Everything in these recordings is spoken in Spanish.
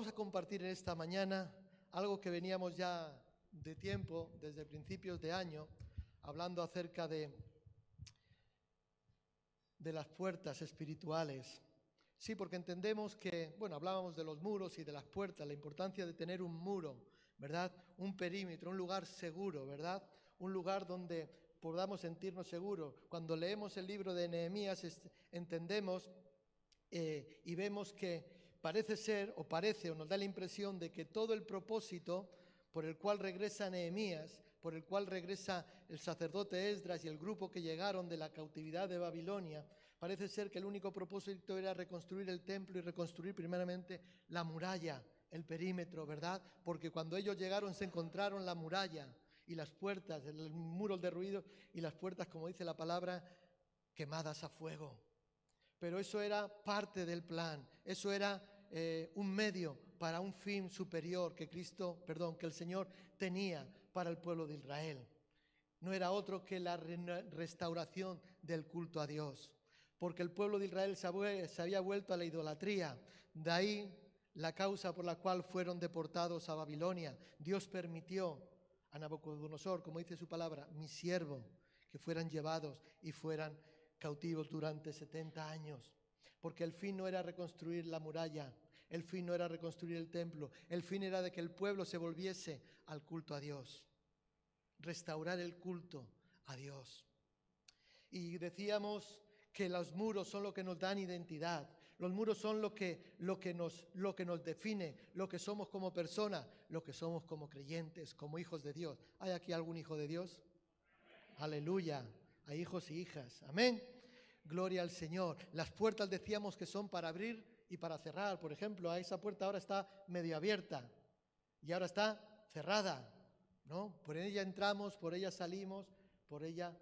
vamos a compartir en esta mañana algo que veníamos ya de tiempo, desde principios de año, hablando acerca de, de las puertas espirituales. Sí, porque entendemos que, bueno, hablábamos de los muros y de las puertas, la importancia de tener un muro, ¿verdad? Un perímetro, un lugar seguro, ¿verdad? Un lugar donde podamos sentirnos seguros. Cuando leemos el libro de Nehemías entendemos eh, y vemos que parece ser, o parece, o nos da la impresión de que todo el propósito por el cual regresa Nehemías, por el cual regresa el sacerdote Esdras y el grupo que llegaron de la cautividad de Babilonia, parece ser que el único propósito era reconstruir el templo y reconstruir primeramente la muralla, el perímetro, ¿verdad? Porque cuando ellos llegaron se encontraron la muralla y las puertas, el muros derruidos y las puertas, como dice la palabra, quemadas a fuego. Pero eso era parte del plan, eso era eh, un medio para un fin superior que Cristo, perdón, que el Señor tenía para el pueblo de Israel. No era otro que la restauración del culto a Dios, porque el pueblo de Israel se había vuelto a la idolatría. De ahí la causa por la cual fueron deportados a Babilonia. Dios permitió a Nabucodonosor, como dice su palabra, mi siervo, que fueran llevados y fueran cautivos durante 70 años. Porque el fin no era reconstruir la muralla, el fin no era reconstruir el templo, el fin era de que el pueblo se volviese al culto a Dios, restaurar el culto a Dios. Y decíamos que los muros son lo que nos dan identidad, los muros son lo que, lo que, nos, lo que nos define, lo que somos como personas, lo que somos como creyentes, como hijos de Dios. ¿Hay aquí algún hijo de Dios? Aleluya a hijos y hijas. Amén. Gloria al Señor. Las puertas decíamos que son para abrir y para cerrar. Por ejemplo, a esa puerta ahora está medio abierta y ahora está cerrada. ¿no? Por ella entramos, por ella salimos, por ella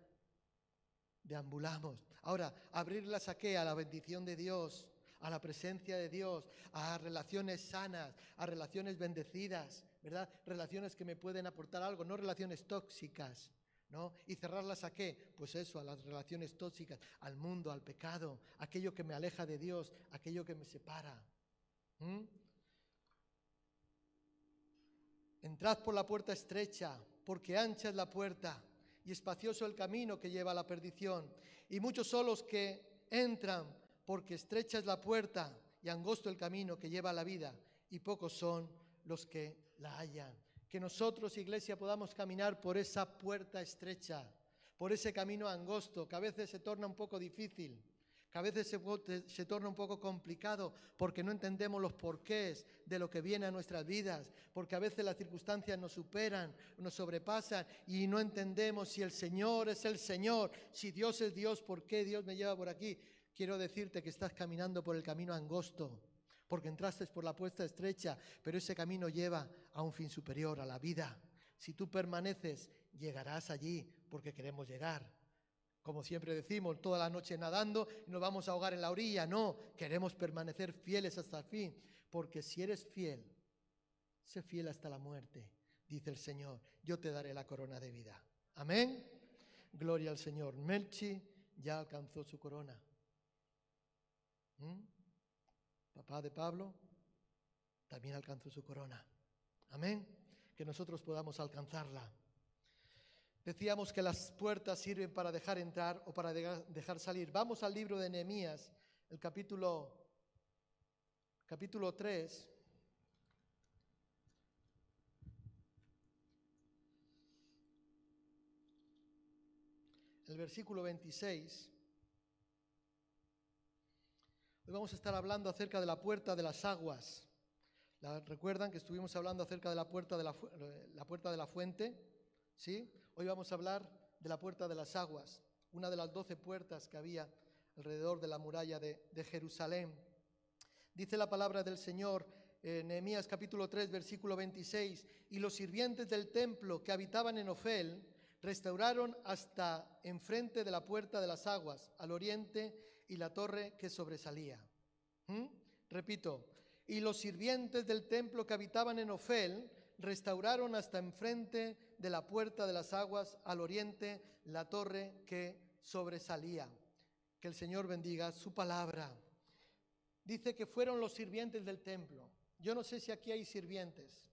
deambulamos. Ahora, abrirlas a qué? A la bendición de Dios, a la presencia de Dios, a relaciones sanas, a relaciones bendecidas, ¿verdad? Relaciones que me pueden aportar algo, no relaciones tóxicas. ¿No? ¿Y cerrarlas a qué? Pues eso, a las relaciones tóxicas, al mundo, al pecado, aquello que me aleja de Dios, aquello que me separa. Entrad por la puerta estrecha, porque ancha es la puerta y espacioso el camino que lleva a la perdición. Y muchos son los que entran, porque estrecha es la puerta y angosto el camino que lleva a la vida, y pocos son los que la hallan que nosotros, iglesia, podamos caminar por esa puerta estrecha, por ese camino angosto, que a veces se torna un poco difícil, que a veces se, torna un poco complicado porque no entendemos los porqués de lo que viene a nuestras vidas, porque a veces las circunstancias nos superan, nos sobrepasan y no entendemos si el Señor es el Señor, si Dios es Dios, ¿por qué Dios me lleva por aquí? Quiero decirte que estás caminando por el camino angosto porque entraste por la puerta estrecha, pero ese camino lleva a un fin superior, a la vida. Si tú permaneces, llegarás allí porque queremos llegar. Como siempre decimos, toda la noche nadando y nos vamos a ahogar en la orilla. No, queremos permanecer fieles hasta el fin, porque si eres fiel, sé fiel hasta la muerte, dice el Señor, yo te daré la corona de vida. Amén. Gloria al Señor. Melchi ya alcanzó su corona. ¿Mm? Papá de Pablo, también alcanzó su corona. Amén. Que nosotros podamos alcanzarla. Decíamos que las puertas sirven para dejar entrar o para dejar salir. Vamos al libro de Nehemías, el capítulo, capítulo 3. El versículo 26. Hoy vamos a estar hablando acerca de la puerta de las aguas. ¿Recuerdan que estuvimos hablando acerca de la puerta de la, puerta de la fuente? ¿Sí? Hoy vamos a hablar de la puerta de las aguas, una de las doce puertas que había alrededor de la muralla de, Jerusalén. Dice la palabra del Señor en Nehemías capítulo 3, versículo 26, y los sirvientes del templo que habitaban en Ofel restauraron hasta enfrente de la puerta de las aguas, al oriente, y la torre que sobresalía. ¿Mm? Repito, y los sirvientes del templo que habitaban en Ofel restauraron hasta enfrente de la puerta de las aguas, al oriente, la torre que sobresalía. Que el Señor bendiga su palabra. Dice que fueron los sirvientes del templo. Yo no sé si aquí hay sirvientes.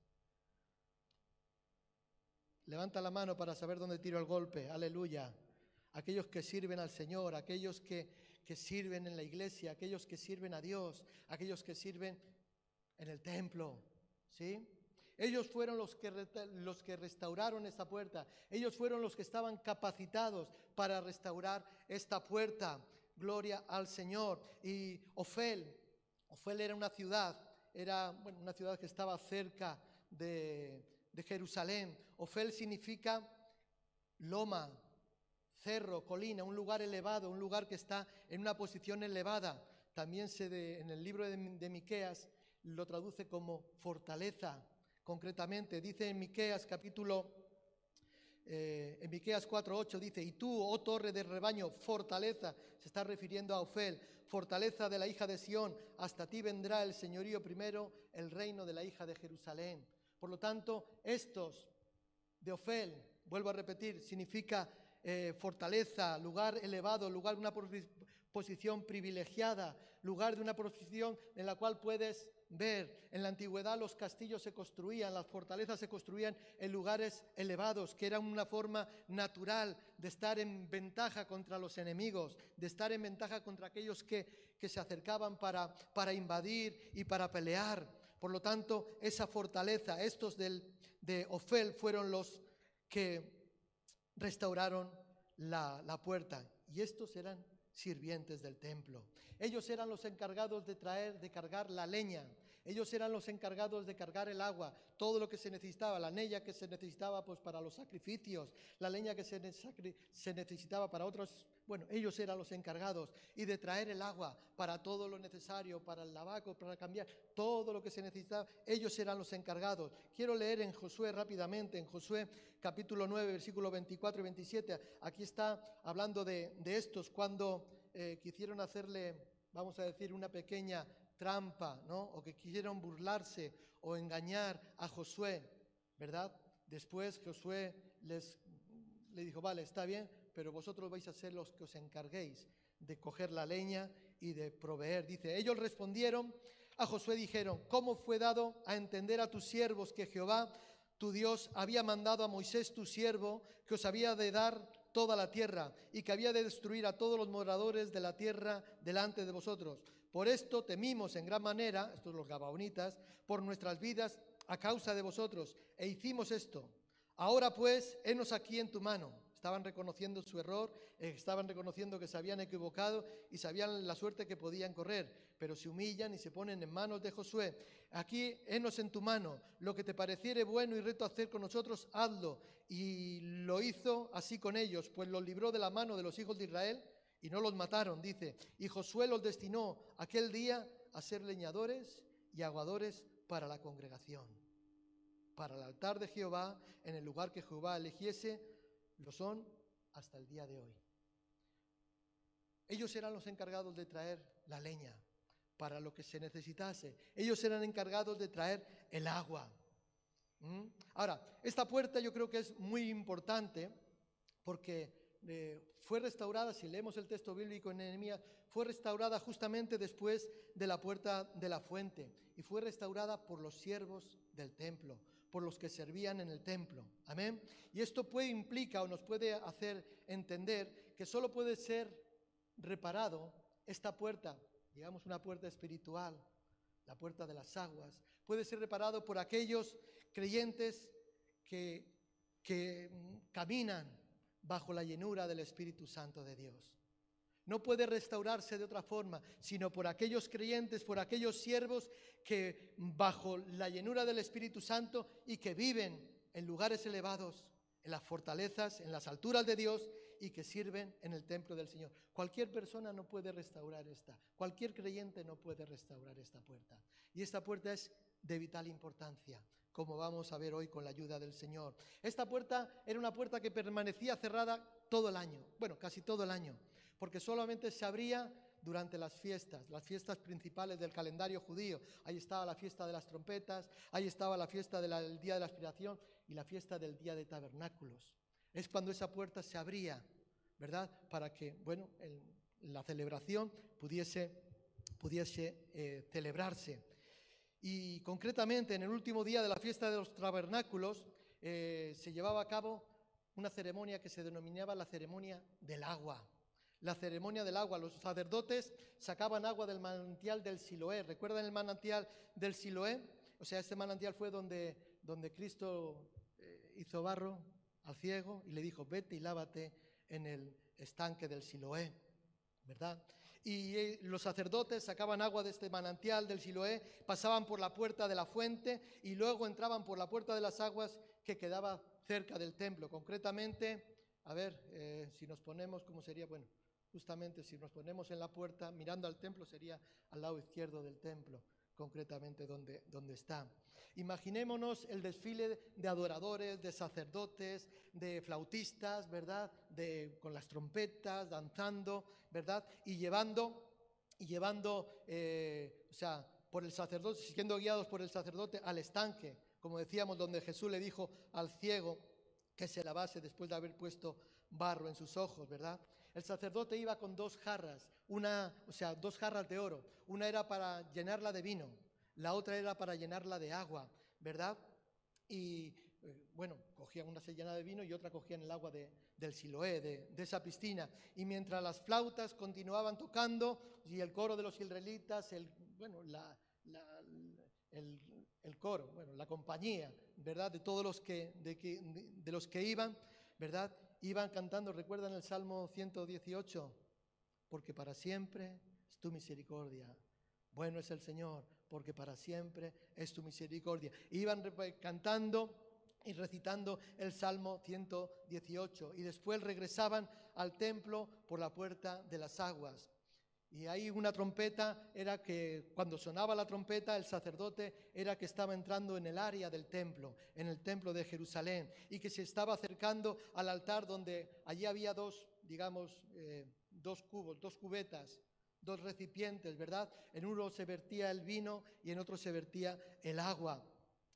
Levanta la mano para saber dónde tiro el golpe. Aleluya. Aquellos que sirven al Señor, aquellos que, que sirven en la iglesia, aquellos que sirven a Dios, aquellos que sirven en el templo. ¿Sí? Ellos fueron los que, los que restauraron esta puerta. Ellos fueron los que estaban capacitados para restaurar esta puerta. Gloria al Señor. Y Ofel, Ofel era una ciudad, era una ciudad que estaba cerca de, de Jerusalén. Ofel significa loma, cerro, colina, un lugar elevado, un lugar que está en una posición elevada. También se de, en el libro de, Miqueas lo traduce como fortaleza. Concretamente, dice en Miqueas capítulo eh, en Miqueas 4:8 dice, "Y tú, oh torre de rebaño, fortaleza", se está refiriendo a Ofel, fortaleza de la hija de Sión, hasta ti vendrá el señorío primero, el reino de la hija de Jerusalén. Por lo tanto, estos de Ofel, vuelvo a repetir, significa eh, fortaleza, lugar elevado, lugar de una posición privilegiada, lugar de una posición en la cual puedes ver. En la antigüedad los castillos se construían, las fortalezas se construían en lugares elevados, que era una forma natural de estar en ventaja contra los enemigos, de estar en ventaja contra aquellos que, que se acercaban para, para invadir y para pelear. Por lo tanto, esa fortaleza, estos del, de Ofel fueron los que restauraron la, la puerta. Y estos eran sirvientes del templo. Ellos eran los encargados de traer, de cargar la leña. Ellos eran los encargados de cargar el agua, todo lo que se necesitaba, la leña que se necesitaba pues para los sacrificios, la leña que se, se necesitaba para otros, bueno, ellos eran los encargados y de traer el agua para todo lo necesario, para el lavaco, para cambiar todo lo que se necesitaba, ellos eran los encargados. Quiero leer en Josué rápidamente, en Josué capítulo 9, versículo 24 y 27, aquí está hablando de, estos cuando eh, quisieron hacerle, vamos a decir, una pequeña trampa, ¿no? O que quisieron burlarse o engañar a Josué, ¿verdad? Después Josué les le dijo, vale, está bien, pero vosotros vais a ser los que os encarguéis de coger la leña y de proveer. Dice, ellos respondieron a Josué, dijeron, ¿cómo fue dado a entender a tus siervos que Jehová, tu Dios, había mandado a Moisés, tu siervo, que os había de dar toda la tierra y que había de destruir a todos los moradores de la tierra delante de vosotros. Por esto temimos en gran manera, estos los gabaonitas, por nuestras vidas a causa de vosotros, e hicimos esto. Ahora pues, henos aquí en tu mano. Estaban reconociendo su error, eh, estaban reconociendo que se habían equivocado y sabían la suerte que podían correr, pero se humillan y se ponen en manos de Josué. Aquí, henos en tu mano, lo que te pareciere bueno y reto hacer con nosotros, hazlo. Y lo hizo así con ellos, pues los libró de la mano de los hijos de Israel y no los mataron, dice. Y Josué los destinó aquel día a ser leñadores y aguadores para la congregación. Para el altar de Jehová, en el lugar que Jehová eligiese, lo son hasta el día de hoy. Ellos eran los encargados de traer la leña para lo que se necesitase. Ellos eran encargados de traer el agua. ¿Mm? Ahora, esta puerta yo creo que es muy importante porque eh, fue restaurada, si leemos el texto bíblico en Nehemías, fue restaurada justamente después de la puerta de la fuente y fue restaurada por los siervos del templo, por los que servían en el templo. Amén. Y esto puede implica o nos puede hacer entender que solo puede ser reparado esta puerta, digamos una puerta espiritual, la puerta de las aguas, puede ser reparado por aquellos creyentes que, que caminan bajo la llenura del Espíritu Santo de Dios. No puede restaurarse de otra forma, sino por aquellos creyentes, por aquellos siervos que bajo la llenura del Espíritu Santo y que viven en lugares elevados, en las fortalezas, en las alturas de Dios y que sirven en el templo del Señor. Cualquier persona no puede restaurar esta, cualquier creyente no puede restaurar esta puerta. Y esta puerta es de vital importancia, como vamos a ver hoy con la ayuda del Señor. Esta puerta era una puerta que permanecía cerrada todo el año, bueno, casi todo el año, porque solamente se abría durante las fiestas, las fiestas principales del calendario judío. Ahí estaba la fiesta de las trompetas, ahí estaba la fiesta del día de la aspiración y la fiesta del día de tabernáculos. Es cuando esa puerta se abría, ¿verdad? Para que, bueno, la celebración pudiese, pudiese eh, celebrarse. Y concretamente en el último día de la fiesta de los tabernáculos eh, se llevaba a cabo una ceremonia que se denominaba la ceremonia del agua. La ceremonia del agua. Los sacerdotes sacaban agua del manantial del Siloé. ¿Recuerdan el manantial del Siloé? O sea, este manantial fue donde, donde Cristo eh, hizo barro al ciego y le dijo, vete y lávate en el estanque del Siloé, ¿verdad? y eh, los sacerdotes sacaban agua de este manantial del Siloé, pasaban por la puerta de la fuente y luego entraban por la puerta de las aguas que quedaba cerca del templo. Concretamente, a ver, eh, si nos ponemos, ¿cómo sería? Bueno, justamente si nos ponemos en la puerta, mirando al templo, sería al lado izquierdo del templo, concretamente donde, donde está. Imaginémonos el desfile de adoradores, de sacerdotes, de flautistas, ¿verdad? De, con las trompetas, danzando, ¿verdad? Y llevando, y llevando eh, o sea, por el sacerdote, siendo guiados por el sacerdote al estanque, como decíamos, donde Jesús le dijo al ciego que se lavase después de haber puesto barro en sus ojos, ¿verdad? El sacerdote iba con dos jarras, una, o sea, dos jarras de oro. Una era para llenarla de vino la otra era para llenarla de agua, ¿verdad? Y eh, bueno, cogían una se llena de vino y otra cogían el agua del Siloé, de, esa piscina. Y mientras las flautas continuaban tocando y el coro de los israelitas, el, bueno, el, coro, bueno, la compañía, ¿verdad? De todos los que, de, de los que iban, ¿verdad? Iban cantando, recuerdan el Salmo 118, porque para siempre es tu misericordia. Bueno es el Señor, porque para siempre es tu misericordia. Iban cantando y recitando el Salmo 118 y después regresaban al templo por la puerta de las aguas. Y ahí una trompeta era que cuando sonaba la trompeta el sacerdote era que estaba entrando en el área del templo, en el templo de Jerusalén, y que se estaba acercando al altar donde allí había dos, digamos, eh, dos cubos, dos cubetas dos recipientes, ¿verdad? En uno se vertía el vino y en otro se vertía el agua,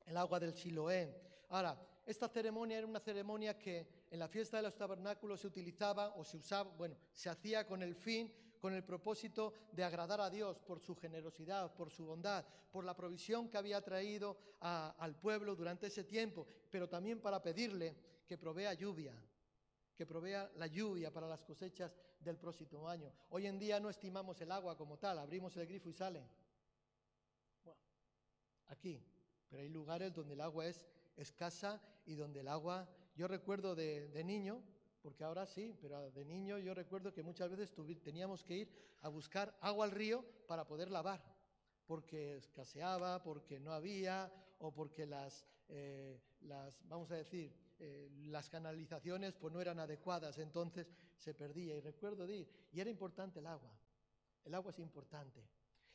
el agua del Siloé. Ahora, esta ceremonia era una ceremonia que en la fiesta de los tabernáculos se utilizaba o se usaba, bueno, se hacía con el fin, con el propósito de agradar a Dios por su generosidad, por su bondad, por la provisión que había traído al pueblo durante ese tiempo, pero también para pedirle que provea lluvia, que provea la lluvia para las cosechas del próximo año. Hoy en día no estimamos el agua como tal, abrimos el grifo y sale. Bueno, aquí, pero hay lugares donde el agua es escasa y donde el agua, yo recuerdo de, niño, porque ahora sí, pero de niño yo recuerdo que muchas veces teníamos que ir a buscar agua al río para poder lavar, porque escaseaba, porque no había, o porque las, eh, las vamos a decir, eh, las canalizaciones pues no eran adecuadas, entonces se perdía. Y recuerdo de y era importante el agua. El agua es importante.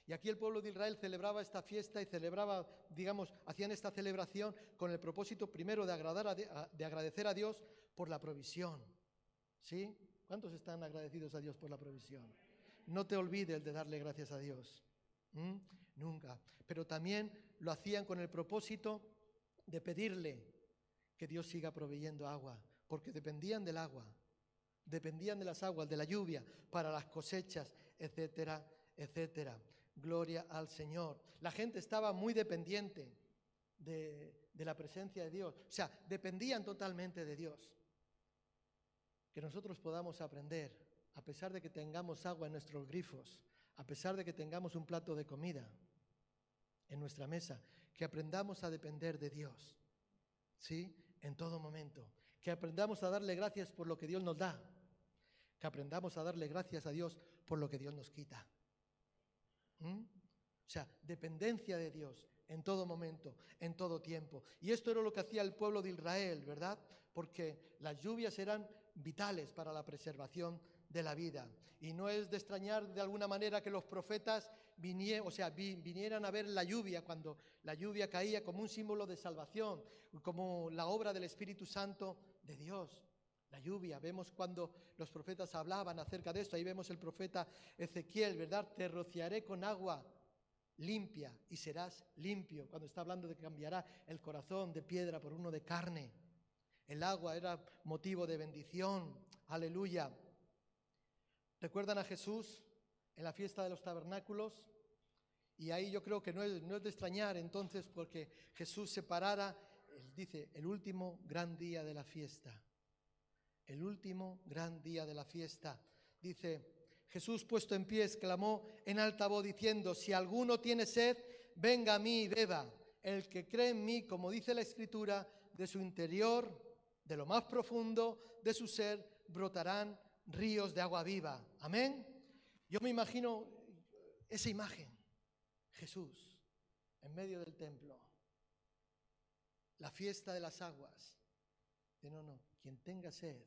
Y aquí el pueblo de Israel celebraba esta fiesta y celebraba, digamos, hacían esta celebración con el propósito primero de, agradar de agradecer a Dios por la provisión. ¿Sí? ¿Cuántos están agradecidos a Dios por la provisión? No te olvides de darle gracias a Dios. Nunca. Pero también lo hacían con el propósito de pedirle que Dios siga proveyendo agua, porque dependían del agua, dependían de las aguas, de la lluvia, para las cosechas, etcétera, etcétera. Gloria al Señor. La gente estaba muy dependiente de, de la presencia de Dios, o sea, dependían totalmente de Dios. Que nosotros podamos aprender, a pesar de que tengamos agua en nuestros grifos, a pesar de que tengamos un plato de comida en nuestra mesa, que aprendamos a depender de Dios. ¿Sí? en todo momento. Que aprendamos a darle gracias por lo que Dios nos da. Que aprendamos a darle gracias a Dios por lo que Dios nos quita. ¿Mm? O sea, dependencia de Dios en todo momento, en todo tiempo. Y esto era lo que hacía el pueblo de Israel, ¿verdad? Porque las lluvias eran vitales para la preservación de la vida. Y no es de extrañar de alguna manera que los profetas vinieran, o sea, vinieran a ver la lluvia cuando la lluvia caía como un símbolo de salvación, como la obra del Espíritu Santo de Dios. La lluvia, vemos cuando los profetas hablaban acerca de esto, ahí vemos el profeta Ezequiel, ¿verdad? Te rociaré con agua limpia y serás limpio, cuando está hablando de que cambiará el corazón de piedra por uno de carne. El agua era motivo de bendición, aleluya. ¿Recuerdan a Jesús en la fiesta de los tabernáculos? Y ahí yo creo que no es, de extrañar entonces porque Jesús separara, él dice, el último gran día de la fiesta. El último gran día de la fiesta. Dice, Jesús puesto en pie exclamó en alta voz diciendo, si alguno tiene sed, venga a mí y beba. El que cree en mí, como dice la Escritura, de su interior, de lo más profundo de su ser, brotarán ríos de agua viva. Amén. Yo me imagino esa imagen. Jesús en medio del templo. La fiesta de las aguas. De no, no, quien tenga sed,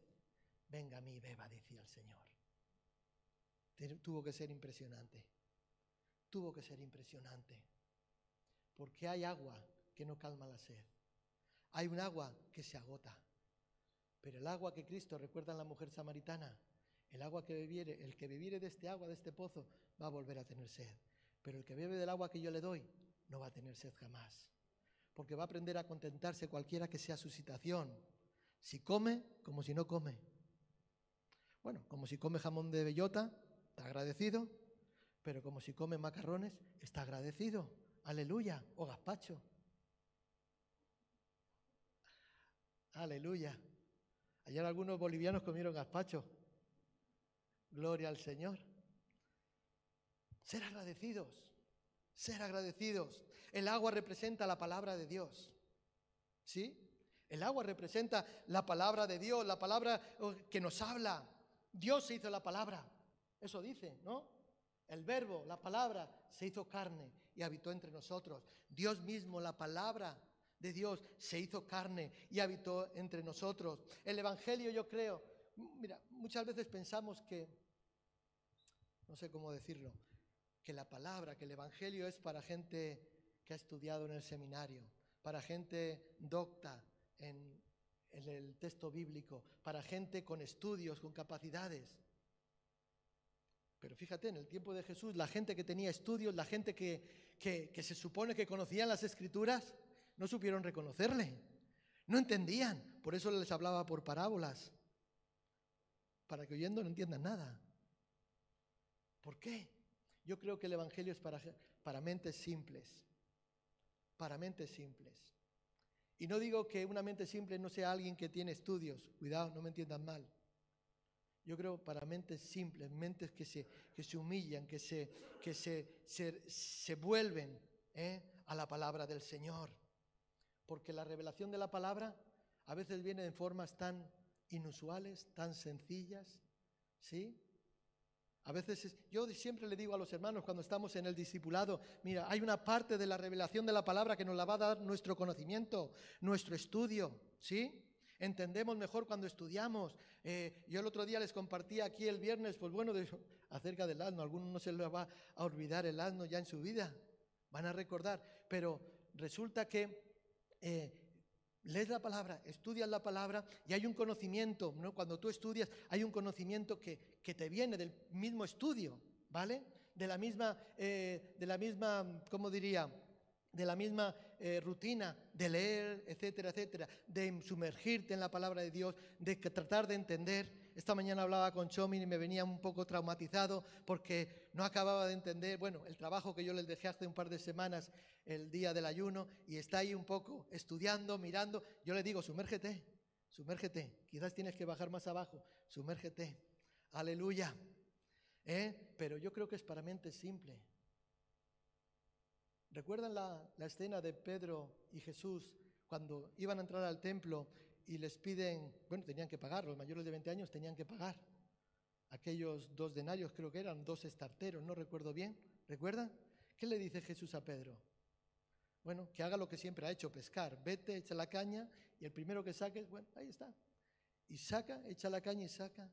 venga a mí beba, decía el Señor. Tuvo que ser impresionante. Tuvo que ser impresionante. Porque hay agua que no calma la sed. Hay un agua que se agota. Pero el agua que Cristo recuerda en la mujer samaritana, el agua que bebiere, el que bebiere de este agua, de este pozo, va a volver a tener sed. Pero el que bebe del agua que yo le doy, no va a tener sed jamás. Porque va a aprender a contentarse cualquiera que sea su situación. Si come, como si no come. Bueno, como si come jamón de bellota, está agradecido. Pero como si come macarrones, está agradecido. Aleluya. O gazpacho. Aleluya. Ayer algunos bolivianos comieron gazpacho. Gloria al Señor. Ser agradecidos, ser agradecidos. El agua representa la palabra de Dios. ¿Sí? El agua representa la palabra de Dios, la palabra oh, que nos habla. Dios se hizo la palabra. Eso dice, ¿no? El verbo, la palabra, se hizo carne y habitó entre nosotros. Dios mismo, la palabra de Dios, se hizo carne y habitó entre nosotros. El Evangelio, yo creo, mira, muchas veces pensamos que, no sé cómo decirlo, que la palabra, que el Evangelio es para gente que ha estudiado en el seminario, para gente docta en, el texto bíblico, para gente con estudios, con capacidades. Pero fíjate, en el tiempo de Jesús, la gente que tenía estudios, la gente que, que, que se supone que conocían las escrituras, no supieron reconocerle, no entendían, por eso les hablaba por parábolas, para que oyendo no entiendan nada. ¿Por qué? Yo creo que el Evangelio es para, para mentes simples, para mentes simples. Y no digo que una mente simple no sea alguien que tiene estudios, cuidado, no me entiendan mal. Yo creo para mentes simples, mentes que se, que se humillan, que se, que se, se, vuelven ¿eh? a la palabra del Señor. Porque la revelación de la palabra a veces viene en formas tan inusuales, tan sencillas, ¿sí? A veces yo siempre le digo a los hermanos cuando estamos en el discipulado, mira, hay una parte de la revelación de la palabra que nos la va a dar nuestro conocimiento, nuestro estudio, ¿sí? Entendemos mejor cuando estudiamos. Eh, yo el otro día les compartí aquí el viernes, pues bueno, acerca del asno. Algunos no se les va a olvidar el asno ya en su vida. Van a recordar. Pero resulta que eh, lees la palabra, estudias la palabra y hay un conocimiento, ¿no? Cuando tú estudias hay un conocimiento que, que te viene del mismo estudio, ¿vale? De la misma, eh, de la misma, ¿cómo diría? De la misma eh, rutina de leer, etcétera, etcétera, de sumergirte en la palabra de Dios, de tratar de entender. Esta mañana hablaba con Chomin y me venía un poco traumatizado porque no acababa de entender, bueno, el trabajo que yo les dejé hace un par de semanas, el día del ayuno, y está ahí un poco estudiando, mirando. Yo le digo, sumérgete, sumérgete. Quizás tienes que bajar más abajo, sumérgete. Aleluya. ¿Eh? Pero yo creo que es para mente simple. ¿Recuerdan la, la escena de Pedro y Jesús cuando iban a entrar al templo y les piden, bueno, tenían que pagar, los mayores de 20 años tenían que pagar. Aquellos dos denarios creo que eran, dos estarteros, no recuerdo bien. ¿Recuerdan? ¿Qué le dice Jesús a Pedro? Bueno, que haga lo que siempre ha hecho, pescar. Vete, echa la caña y el primero que saque, bueno, ahí está. Y saca, echa la caña y saca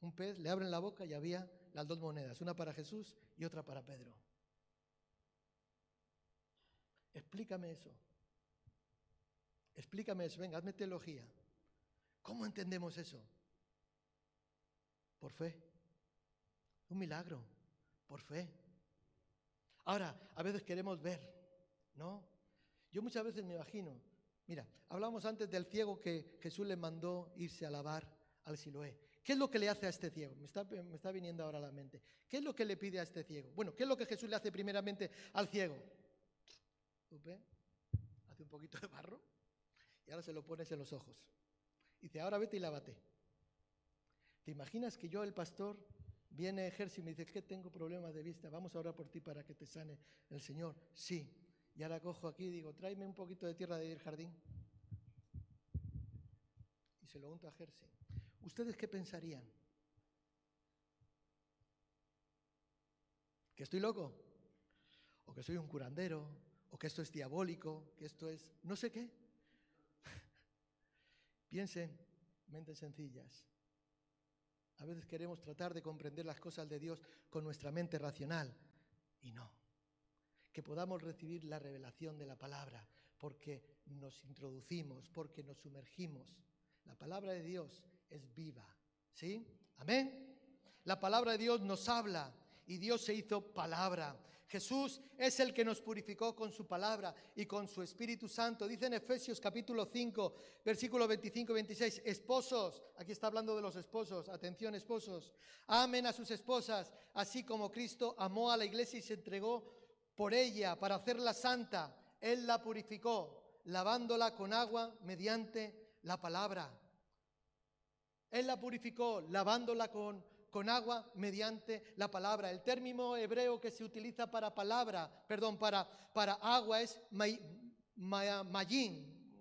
un pez, le abren la boca y había las dos monedas, una para Jesús y otra para Pedro. Explícame eso. Explícame eso, venga, hazme teología. ¿Cómo entendemos eso? Por fe. Un milagro, por fe. Ahora, a veces queremos ver, ¿no? Yo muchas veces me imagino, mira, hablamos antes del ciego que Jesús le mandó irse a lavar al Siloé. ¿Qué es lo que le hace a este ciego? Me está, me está viniendo ahora a la mente. ¿Qué es lo que le pide a este ciego? Bueno, ¿qué es lo que Jesús le hace primeramente al ciego? Hace un poquito de barro y ahora se lo pones en los ojos. Dice, ahora vete y lávate. ¿Te imaginas que yo, el pastor, viene ejército y me dice, que tengo problemas de vista, vamos a orar por ti para que te sane el Señor? Sí. Y ahora cojo aquí y digo, tráeme un poquito de tierra del jardín. Y se lo unto a Jersey. ¿Ustedes qué pensarían? ¿Que estoy loco? ¿O que soy un curandero? ¿O que esto es diabólico? ¿Que esto es no sé qué? Piensen, mentes sencillas. A veces queremos tratar de comprender las cosas de Dios con nuestra mente racional y no. Que podamos recibir la revelación de la palabra porque nos introducimos, porque nos sumergimos. La palabra de Dios es viva. ¿Sí? Amén. La palabra de Dios nos habla y Dios se hizo palabra. Jesús es el que nos purificó con su palabra y con su Espíritu Santo. Dice en Efesios capítulo 5, versículo 25 y 26, esposos, aquí está hablando de los esposos, atención esposos, amen a sus esposas, así como Cristo amó a la iglesia y se entregó por ella para hacerla santa. Él la purificó, lavándola con agua mediante la palabra. Él la purificó, lavándola con con agua mediante la palabra. El término hebreo que se utiliza para palabra, perdón, para, para agua es mayin,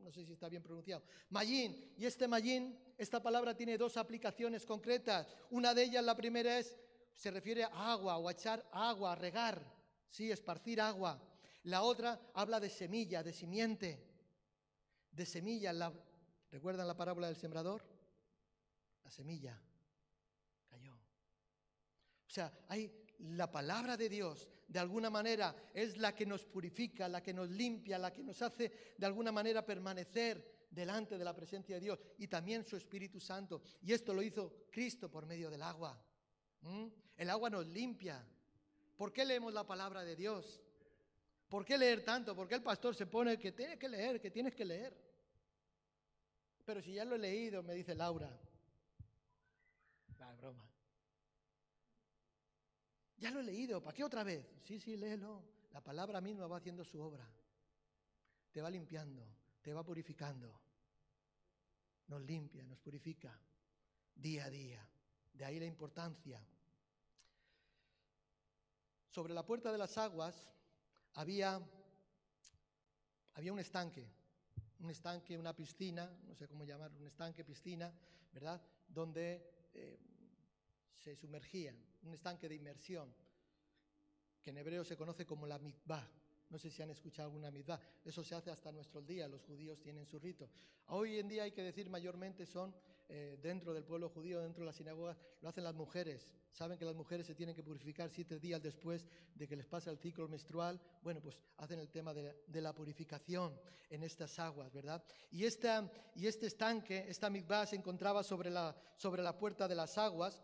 no sé si está bien pronunciado, mayin. Y este mayin, esta palabra tiene dos aplicaciones concretas. Una de ellas, la primera es, se refiere a agua o a echar agua, a regar, sí, esparcir agua. La otra habla de semilla, de simiente, de semilla. La, ¿Recuerdan la parábola del sembrador? La semilla. O sea, hay la palabra de Dios, de alguna manera, es la que nos purifica, la que nos limpia, la que nos hace de alguna manera permanecer delante de la presencia de Dios y también su Espíritu Santo. Y esto lo hizo Cristo por medio del agua. El agua nos limpia. ¿Por qué leemos la palabra de Dios? ¿Por qué leer tanto? ¿Por qué el pastor se pone que tiene que leer, que tienes que leer? Pero si ya lo he leído, me dice Laura. La broma. Ya lo he leído, ¿para qué otra vez? Sí, sí, léelo. La palabra misma va haciendo su obra. Te va limpiando, te va purificando. Nos limpia, nos purifica día a día. De ahí la importancia. Sobre la puerta de las aguas había, había un estanque, un estanque, una piscina, no sé cómo llamar, un estanque, piscina, ¿verdad? Donde eh, se sumergían, un estanque de inmersión, que en hebreo se conoce como la mitzvah. No sé si han escuchado alguna mitzvah. Eso se hace hasta nuestros días, los judíos tienen su rito. Hoy en día hay que decir mayormente son eh, dentro del pueblo judío, dentro de las sinagogas, lo hacen las mujeres. Saben que las mujeres se tienen que purificar siete días después de que les pase el ciclo menstrual. Bueno, pues hacen el tema de, la purificación en estas aguas, ¿verdad? Y, esta, y este estanque, esta mitzvah se encontraba sobre la, sobre la puerta de las aguas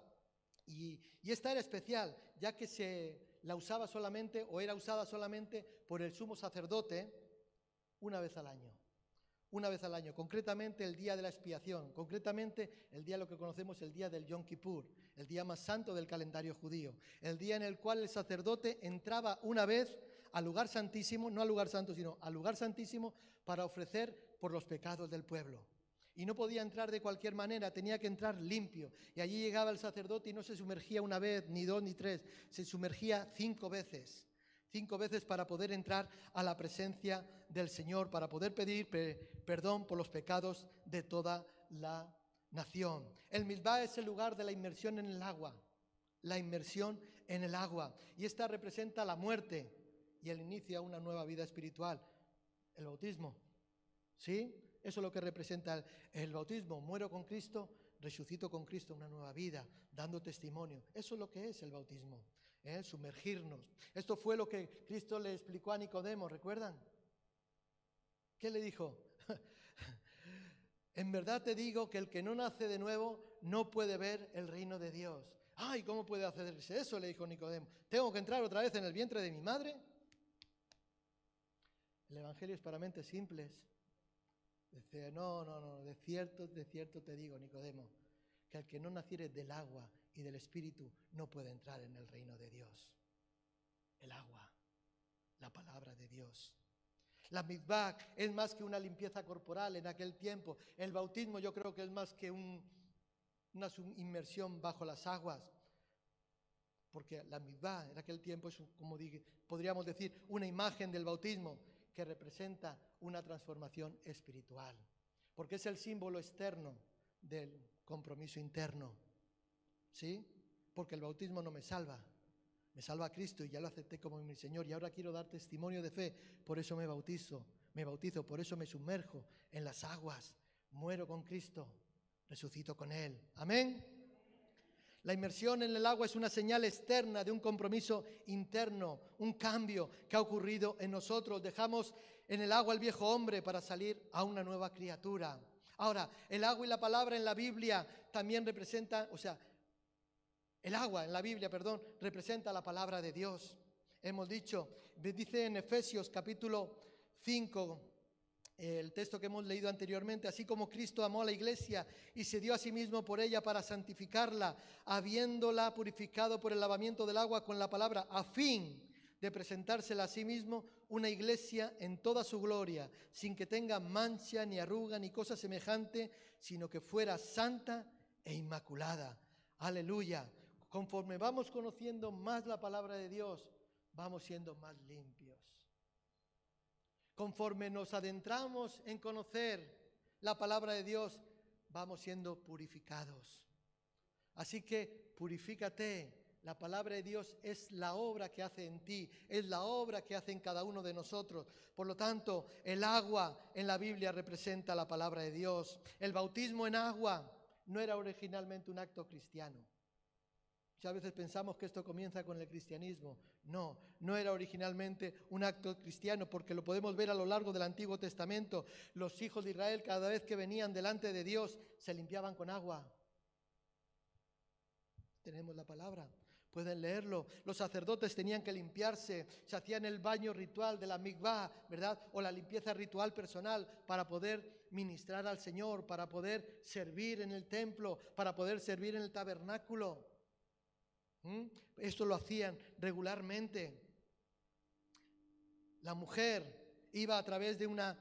y, esta era especial, ya que se la usaba solamente o era usada solamente por el sumo sacerdote una vez al año. Una vez al año, concretamente el día de la expiación, concretamente el día lo que conocemos el día del Yom Kippur, el día más santo del calendario judío, el día en el cual el sacerdote entraba una vez al lugar santísimo, no al lugar santo, sino al lugar santísimo para ofrecer por los pecados del pueblo. Y no podía entrar de cualquier manera, tenía que entrar limpio. Y allí llegaba el sacerdote y no se sumergía una vez, ni dos, ni tres, se sumergía cinco veces. Cinco veces para poder entrar a la presencia del Señor, para poder pedir perdón por los pecados de toda la nación. El Milbá es el lugar de la inmersión en el agua, la inmersión en el agua. Y esta representa la muerte y el inicio a una nueva vida espiritual, el bautismo. ¿Sí? Eso es lo que representa el, bautismo. Muero con Cristo, resucito con Cristo una nueva vida, dando testimonio. Eso es lo que es el bautismo, ¿eh? sumergirnos. Esto fue lo que Cristo le explicó a Nicodemo, ¿recuerdan? ¿Qué le dijo? en verdad te digo que el que no nace de nuevo no puede ver el reino de Dios. Ay, ¿cómo puede hacerse eso? Le dijo Nicodemo. ¿Tengo que entrar otra vez en el vientre de mi madre? El Evangelio es para mentes simples. Dice, no, no, no, de cierto, de cierto te digo, Nicodemo, que el que no naciere del agua y del Espíritu no puede entrar en el reino de Dios. El agua, la palabra de Dios. La mitzvah es más que una limpieza corporal en aquel tiempo. El bautismo yo creo que es más que una inmersión bajo las aguas. Porque la mitzvah en aquel tiempo es, como podríamos decir, una imagen del bautismo que representa una transformación espiritual. Porque es el símbolo externo del compromiso interno. ¿Sí? Porque el bautismo no me salva, me salva a Cristo y ya lo acepté como mi Señor y ahora quiero dar testimonio de fe, por eso me bautizo, me bautizo, por eso me sumerjo en las aguas, muero con Cristo, resucito con Él. Amén. La inmersión en el agua es una señal externa de un compromiso interno, un cambio que ha ocurrido en nosotros. Dejamos en el agua al viejo hombre para salir a una nueva criatura. Ahora, el agua y la palabra en la Biblia también representan, o sea, el agua en la Biblia, perdón, representa la palabra de Dios. Hemos dicho, dice en Efesios capítulo 5, el texto que hemos leído anteriormente, así como Cristo amó a la iglesia y se dio a sí mismo por ella para santificarla, habiéndola purificado por el lavamiento del agua con la palabra, a fin de presentársela a sí mismo una iglesia en toda su gloria, sin que tenga mancha, ni arruga, ni cosa semejante, sino que fuera santa e inmaculada. Aleluya. Conforme vamos conociendo más la palabra de Dios, vamos siendo más limpios. Conforme nos adentramos en conocer la palabra de Dios, vamos siendo purificados. Así que purifícate. La palabra de Dios es la obra que hace en ti, es la obra que hace en cada uno de nosotros. Por lo tanto, el agua en la Biblia representa la palabra de Dios. El bautismo en agua no era originalmente un acto cristiano. Muchas veces pensamos que esto comienza con el cristianismo. No, no era originalmente un acto cristiano, porque lo podemos ver a lo largo del Antiguo Testamento. Los hijos de Israel, cada vez que venían delante de Dios, se limpiaban con agua. Tenemos la palabra. Pueden leerlo. Los sacerdotes tenían que limpiarse, se hacían el baño ritual de la mikvah, ¿verdad? O la limpieza ritual personal para poder ministrar al Señor, para poder servir en el templo, para poder servir en el tabernáculo. ¿Mm? Esto lo hacían regularmente. La mujer iba a través de una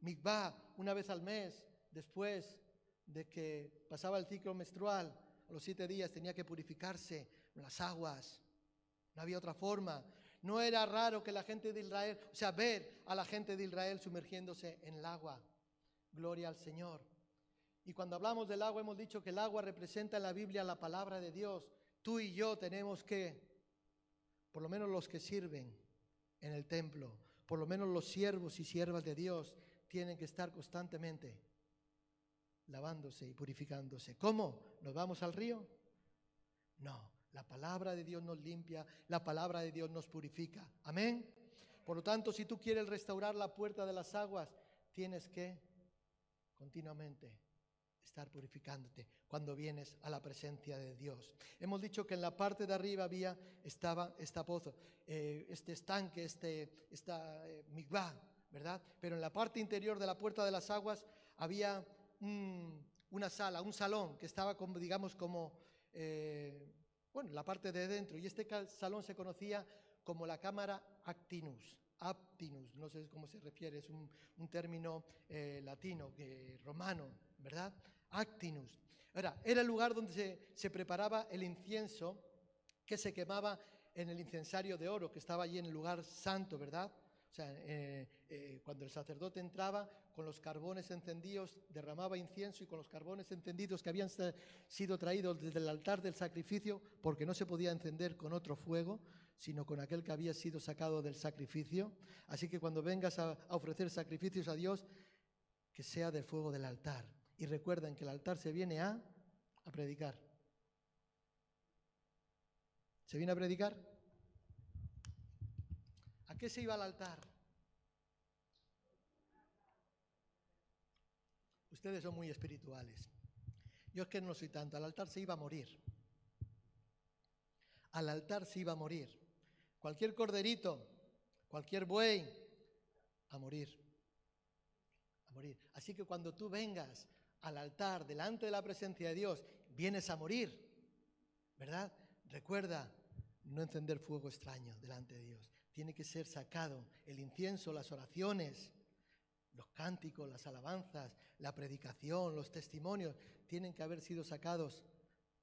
mikvah una vez al mes, después de que pasaba el ciclo menstrual, a los siete días tenía que purificarse en las aguas. No había otra forma. No era raro que la gente de Israel, o sea, ver a la gente de Israel sumergiéndose en el agua. Gloria al Señor. Y cuando hablamos del agua, hemos dicho que el agua representa en la Biblia la palabra de Dios tú y yo tenemos que, por lo menos los que sirven en el templo, por lo menos los siervos y siervas de Dios, tienen que estar constantemente lavándose y purificándose. ¿Cómo? ¿Nos vamos al río? No, la palabra de Dios nos limpia, la palabra de Dios nos purifica. Amén. Por lo tanto, si tú quieres restaurar la puerta de las aguas, tienes que continuamente estar purificándote cuando vienes a la presencia de Dios. Hemos dicho que en la parte de arriba había, estaba esta pozo, eh, este estanque, este, esta eh, ¿verdad? Pero en la parte interior de la puerta de las aguas había una sala, un salón que estaba como, digamos, como, eh, bueno, la parte de dentro. Y este salón se conocía como la cámara Actinus. Aptinus, no sé cómo se refiere, es un, término eh, latino, romano, ¿verdad? Actinus. Ahora, era el lugar donde se, preparaba el incienso que se quemaba en el incensario de oro, que estaba allí en el lugar santo, ¿verdad? O sea, eh, eh, cuando el sacerdote entraba con los carbones encendidos, derramaba incienso y con los carbones encendidos que habían sido traídos desde el altar del sacrificio, porque no se podía encender con otro fuego, sino con aquel que había sido sacado del sacrificio. Así que cuando vengas a ofrecer sacrificios a Dios, que sea del fuego del altar. Y recuerden que el altar se viene a, a predicar. ¿Se viene a predicar? ¿A qué se iba al altar? Ustedes son muy espirituales. Yo es que no soy tanto. Al altar se iba a morir. Al altar se iba a morir. Cualquier corderito, cualquier buey, a morir. A morir. Así que cuando tú vengas al altar, delante de la presencia de Dios, vienes a morir, ¿verdad? Recuerda no encender fuego extraño delante de Dios. Tiene que ser sacado el incienso, las oraciones, los cánticos, las alabanzas, la predicación, los testimonios, tienen que haber sido sacados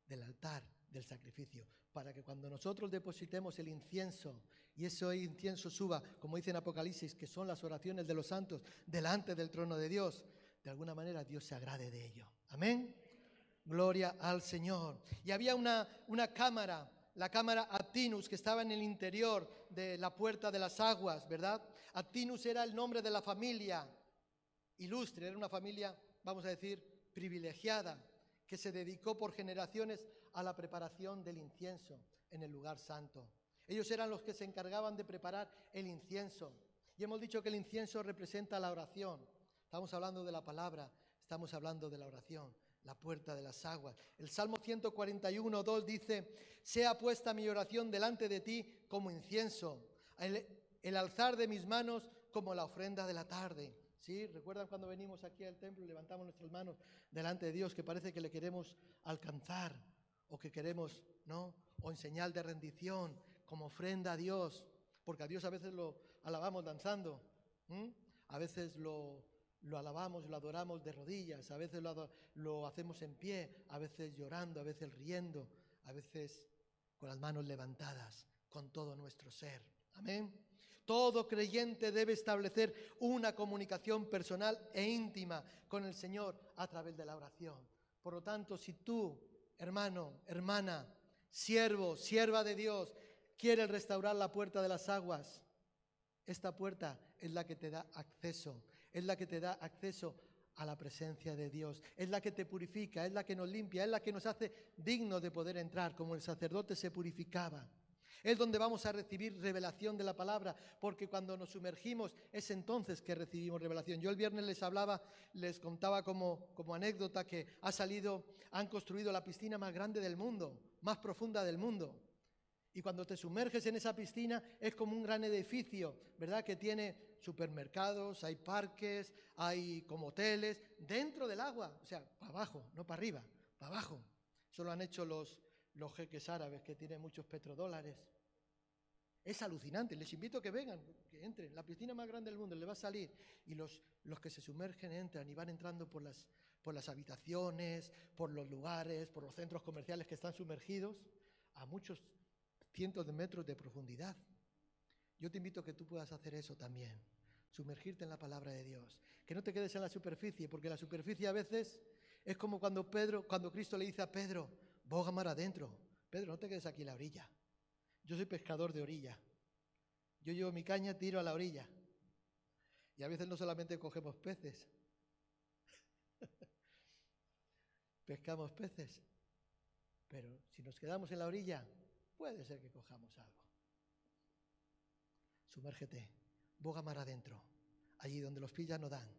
del altar del sacrificio, para que cuando nosotros depositemos el incienso y ese incienso suba, como dice en Apocalipsis, que son las oraciones de los santos delante del trono de Dios, de alguna manera Dios se agrade de ello. Amén. Gloria al Señor. Y había una, una cámara, la cámara Aptinus, que estaba en el interior de la puerta de las aguas, ¿verdad? Aptinus era el nombre de la familia ilustre, era una familia, vamos a decir, privilegiada, que se dedicó por generaciones a la preparación del incienso en el lugar santo. Ellos eran los que se encargaban de preparar el incienso. Y hemos dicho que el incienso representa la oración. Estamos hablando de la palabra, estamos hablando de la oración, la puerta de las aguas. El Salmo 141, 2 dice, sea puesta mi oración delante de ti como incienso, el, el alzar de mis manos como la ofrenda de la tarde. ¿Sí? ¿Recuerdan cuando venimos aquí al templo y levantamos nuestras manos delante de Dios que parece que le queremos alcanzar o que queremos, ¿no? O en señal de rendición, como ofrenda a Dios, porque a Dios a veces lo alabamos danzando, a veces lo, lo alabamos, lo adoramos de rodillas, a veces lo, lo hacemos en pie, a veces llorando, a veces riendo, a veces con las manos levantadas, con todo nuestro ser. Amén. Todo creyente debe establecer una comunicación personal e íntima con el Señor a través de la oración. Por lo tanto, si tú, hermano, hermana, siervo, sierva de Dios, quieres restaurar la puerta de las aguas, esta puerta es la que te da acceso, es la que te da acceso a la presencia de Dios, es la que te purifica, es la que nos limpia, es la que nos hace dignos de poder entrar, como el sacerdote se purificaba. Es donde vamos a recibir revelación de la palabra, porque cuando nos sumergimos es entonces que recibimos revelación. Yo el viernes les hablaba, les contaba como, como anécdota que ha salido, han construido la piscina más grande del mundo, más profunda del mundo. Y cuando te sumerges en esa piscina es como un gran edificio, ¿verdad? Que tiene supermercados, hay parques, hay como hoteles, dentro del agua, o sea, para abajo, no para arriba, para abajo. Eso lo han hecho los, los jeques árabes que tienen muchos petrodólares. Es alucinante, les invito a que vengan, que entren. La piscina más grande del mundo le va a salir y los, los que se sumergen entran y van entrando por las, por las habitaciones, por los lugares, por los centros comerciales que están sumergidos a muchos cientos de metros de profundidad. Yo te invito que tú puedas hacer eso también, sumergirte en la palabra de Dios, que no te quedes en la superficie, porque la superficie a veces es como cuando Pedro, cuando Cristo le dice a Pedro, boga mar adentro. Pedro, no te quedes aquí en la orilla. Yo soy pescador de orilla. Yo llevo mi caña, tiro a la orilla. Y a veces no solamente cogemos peces, pescamos peces, pero si nos quedamos en la orilla, puede ser que cojamos algo. Sumérgete, boga mar adentro, allí donde los pillas no dan,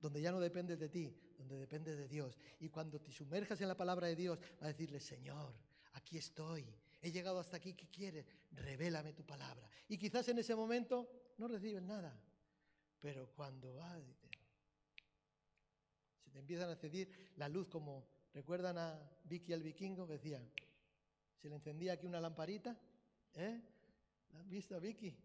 donde ya no dependes de ti, donde dependes de Dios. Y cuando te sumerjas en la palabra de Dios, va a decirle, Señor, aquí estoy, he llegado hasta aquí, ¿qué quieres? Revélame tu palabra. Y quizás en ese momento no recibes nada, pero cuando va, se te empiezan a ceder la luz como, ¿recuerdan a Vicky el vikingo que decía, se le encendía aquí una lamparita? ¿Eh? ¿La han visto, Vicky?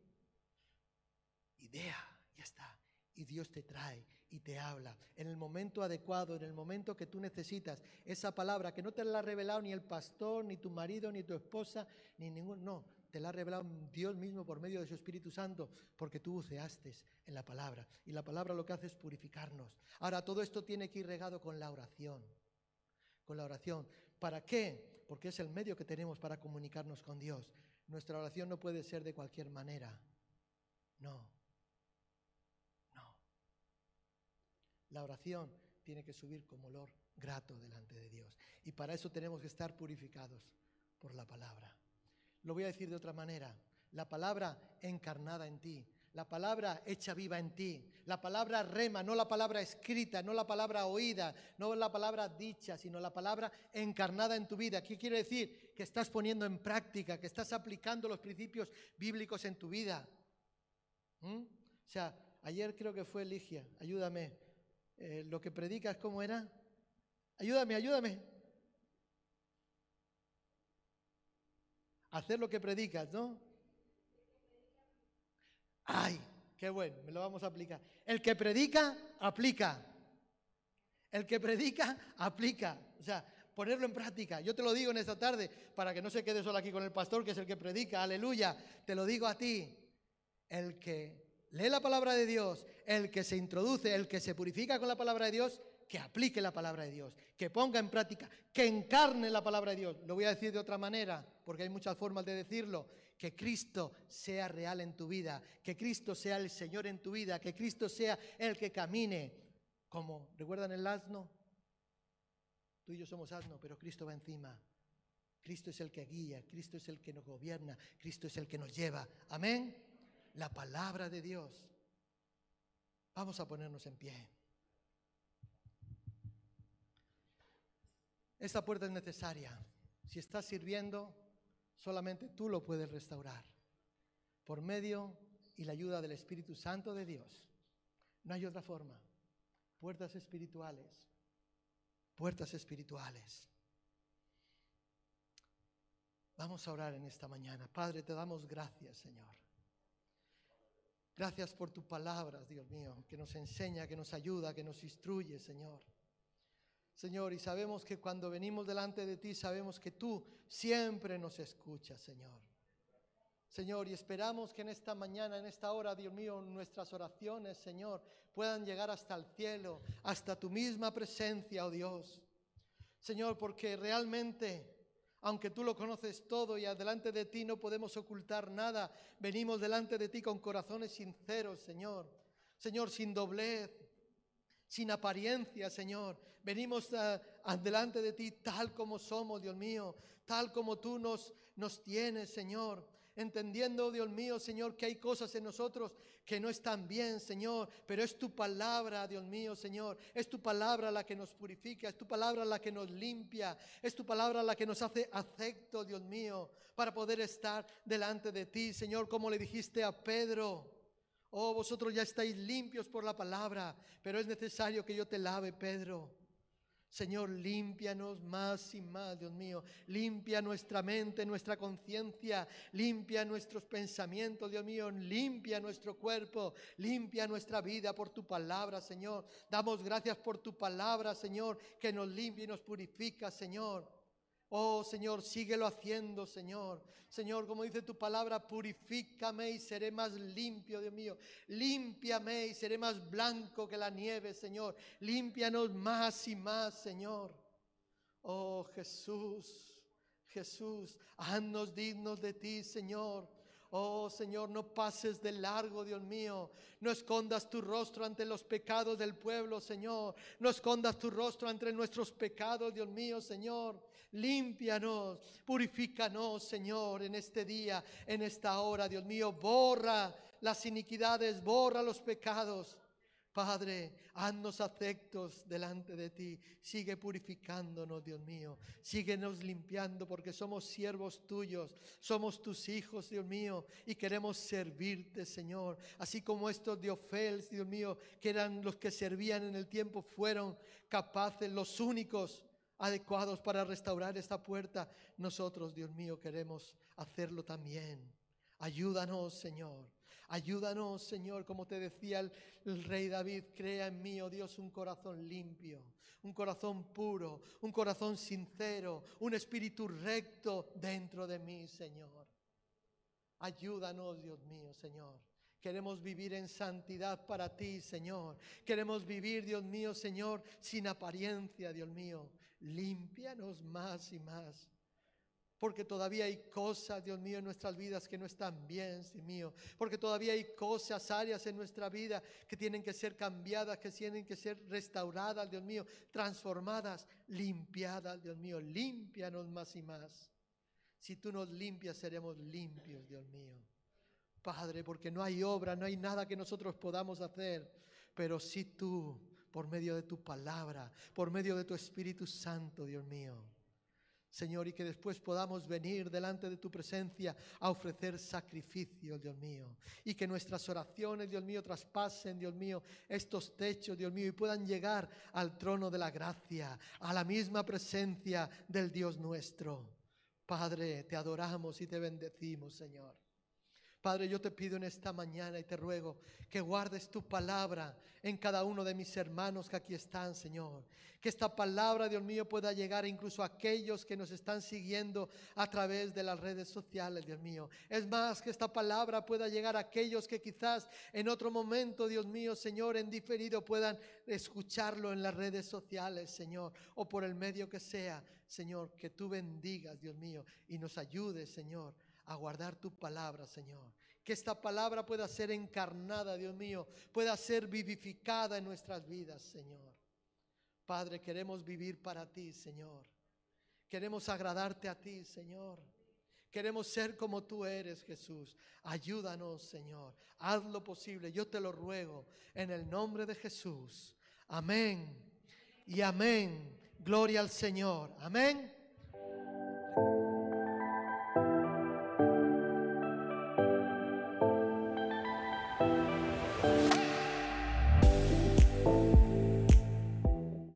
Idea, ya está. Y Dios te trae y te habla en el momento adecuado, en el momento que tú necesitas. Esa palabra que no te la ha revelado ni el pastor, ni tu marido, ni tu esposa, ni ningún... No, te la ha revelado Dios mismo por medio de su Espíritu Santo, porque tú buceaste en la palabra. Y la palabra lo que hace es purificarnos. Ahora, todo esto tiene que ir regado con la oración. Con la oración. ¿Para qué? Porque es el medio que tenemos para comunicarnos con Dios. Nuestra oración no puede ser de cualquier manera. No. La oración tiene que subir como olor grato delante de Dios. Y para eso tenemos que estar purificados por la palabra. Lo voy a decir de otra manera. La palabra encarnada en ti, la palabra hecha viva en ti, la palabra rema, no la palabra escrita, no la palabra oída, no la palabra dicha, sino la palabra encarnada en tu vida. ¿Qué quiere decir? Que estás poniendo en práctica, que estás aplicando los principios bíblicos en tu vida. ¿Mm? O sea, ayer creo que fue Ligia, ayúdame. Eh, lo que predicas, ¿cómo era? Ayúdame, ayúdame. Hacer lo que predicas, ¿no? Ay, qué bueno, me lo vamos a aplicar. El que predica, aplica. El que predica, aplica. O sea, ponerlo en práctica. Yo te lo digo en esta tarde, para que no se quede solo aquí con el pastor, que es el que predica. Aleluya. Te lo digo a ti. El que lee la palabra de Dios, el que se introduce, el que se purifica con la palabra de Dios, que aplique la palabra de Dios, que ponga en práctica, que encarne la palabra de Dios. Lo voy a decir de otra manera, porque hay muchas formas de decirlo. Que Cristo sea real en tu vida, que Cristo sea el Señor en tu vida, que Cristo sea el que camine. Como, ¿recuerdan el asno? Tú y yo somos asno, pero Cristo va encima. Cristo es el que guía, Cristo es el que nos gobierna, Cristo es el que nos lleva. Amén. La palabra de Dios. Vamos a ponernos en pie. Esta puerta es necesaria. Si estás sirviendo, solamente tú lo puedes restaurar. Por medio y la ayuda del Espíritu Santo de Dios. No hay otra forma. Puertas espirituales. Puertas espirituales. Vamos a orar en esta mañana. Padre, te damos gracias, Señor. Gracias por tu palabra, Dios mío, que nos enseña, que nos ayuda, que nos instruye, Señor. Señor, y sabemos que cuando venimos delante de ti, sabemos que tú siempre nos escuchas, Señor. Señor, y esperamos que en esta mañana, en esta hora, Dios mío, nuestras oraciones, Señor, puedan llegar hasta el cielo, hasta tu misma presencia, oh Dios. Señor, porque realmente, aunque tú lo conoces todo y adelante de ti no podemos ocultar nada, venimos delante de ti con corazones sinceros, Señor. Señor, sin doblez, sin apariencia, Señor. Venimos uh, delante de ti tal como somos, Dios mío, tal como tú nos tienes, Señor entendiendo, Dios mío, Señor, que hay cosas en nosotros que no están bien, Señor, pero es tu palabra, Dios mío, Señor, es tu palabra la que nos purifica, es tu palabra la que nos limpia, es tu palabra la que nos hace acepto, Dios mío, para poder estar delante de ti, Señor, como le dijiste a Pedro. Oh, vosotros ya estáis limpios por la palabra, pero es necesario que yo te lave, Pedro. Señor, límpianos más y más, Dios mío. Limpia nuestra mente, nuestra conciencia. Limpia nuestros pensamientos, Dios mío. Limpia nuestro cuerpo. Limpia nuestra vida por tu palabra, Señor. Damos gracias por tu palabra, Señor, que nos limpia y nos purifica, Señor. Oh Señor, síguelo haciendo, Señor. Señor, como dice tu palabra, purifícame y seré más limpio, Dios mío. Límpiame y seré más blanco que la nieve, Señor. Límpianos más y más, Señor. Oh Jesús, Jesús, haznos dignos de ti, Señor. Oh Señor, no pases de largo, Dios mío. No escondas tu rostro ante los pecados del pueblo, Señor. No escondas tu rostro ante nuestros pecados, Dios mío, Señor. Límpianos, purifícanos, Señor, en este día, en esta hora, Dios mío. Borra las iniquidades, borra los pecados. Padre, haznos afectos delante de ti. Sigue purificándonos, Dios mío. Síguenos limpiando porque somos siervos tuyos. Somos tus hijos, Dios mío. Y queremos servirte, Señor. Así como estos de Ofel, Dios mío, que eran los que servían en el tiempo, fueron capaces, los únicos adecuados para restaurar esta puerta. Nosotros, Dios mío, queremos hacerlo también. Ayúdanos, Señor. Ayúdanos, Señor, como te decía el, rey David, crea en mí, oh Dios, un corazón limpio, un corazón puro, un corazón sincero, un espíritu recto dentro de mí, Señor. Ayúdanos, Dios mío, Señor. Queremos vivir en santidad para ti, Señor. Queremos vivir, Dios mío, Señor, sin apariencia, Dios mío. Límpianos más y más porque todavía hay cosas, Dios mío, en nuestras vidas que no están bien, Dios mío. Porque todavía hay cosas, áreas en nuestra vida que tienen que ser cambiadas, que tienen que ser restauradas, Dios mío, transformadas, limpiadas, Dios mío. Límpianos más y más. Si tú nos limpias, seremos limpios, Dios mío. Padre, porque no hay obra, no hay nada que nosotros podamos hacer, pero si tú, por medio de tu palabra, por medio de tu Espíritu Santo, Dios mío Señor, y que después podamos venir delante de tu presencia a ofrecer sacrificio, Dios mío. Y que nuestras oraciones, Dios mío, traspasen, Dios mío, estos techos, Dios mío, y puedan llegar al trono de la gracia, a la misma presencia del Dios nuestro. Padre, te adoramos y te bendecimos, Señor. Padre, yo te pido en esta mañana y te ruego que guardes tu palabra en cada uno de mis hermanos que aquí están, Señor. Que esta palabra, Dios mío, pueda llegar incluso a aquellos que nos están siguiendo a través de las redes sociales, Dios mío. Es más, que esta palabra pueda llegar a aquellos que quizás en otro momento, Dios mío, Señor, en diferido puedan escucharlo en las redes sociales, Señor, o por el medio que sea, Señor, que tú bendigas, Dios mío, y nos ayudes, Señor a guardar tu palabra, Señor. Que esta palabra pueda ser encarnada, Dios mío, pueda ser vivificada en nuestras vidas, Señor. Padre, queremos vivir para ti, Señor. Queremos agradarte a ti, Señor. Queremos ser como tú eres, Jesús. Ayúdanos, Señor. Haz lo posible. Yo te lo ruego en el nombre de Jesús. Amén. Y amén. Gloria al Señor. Amén.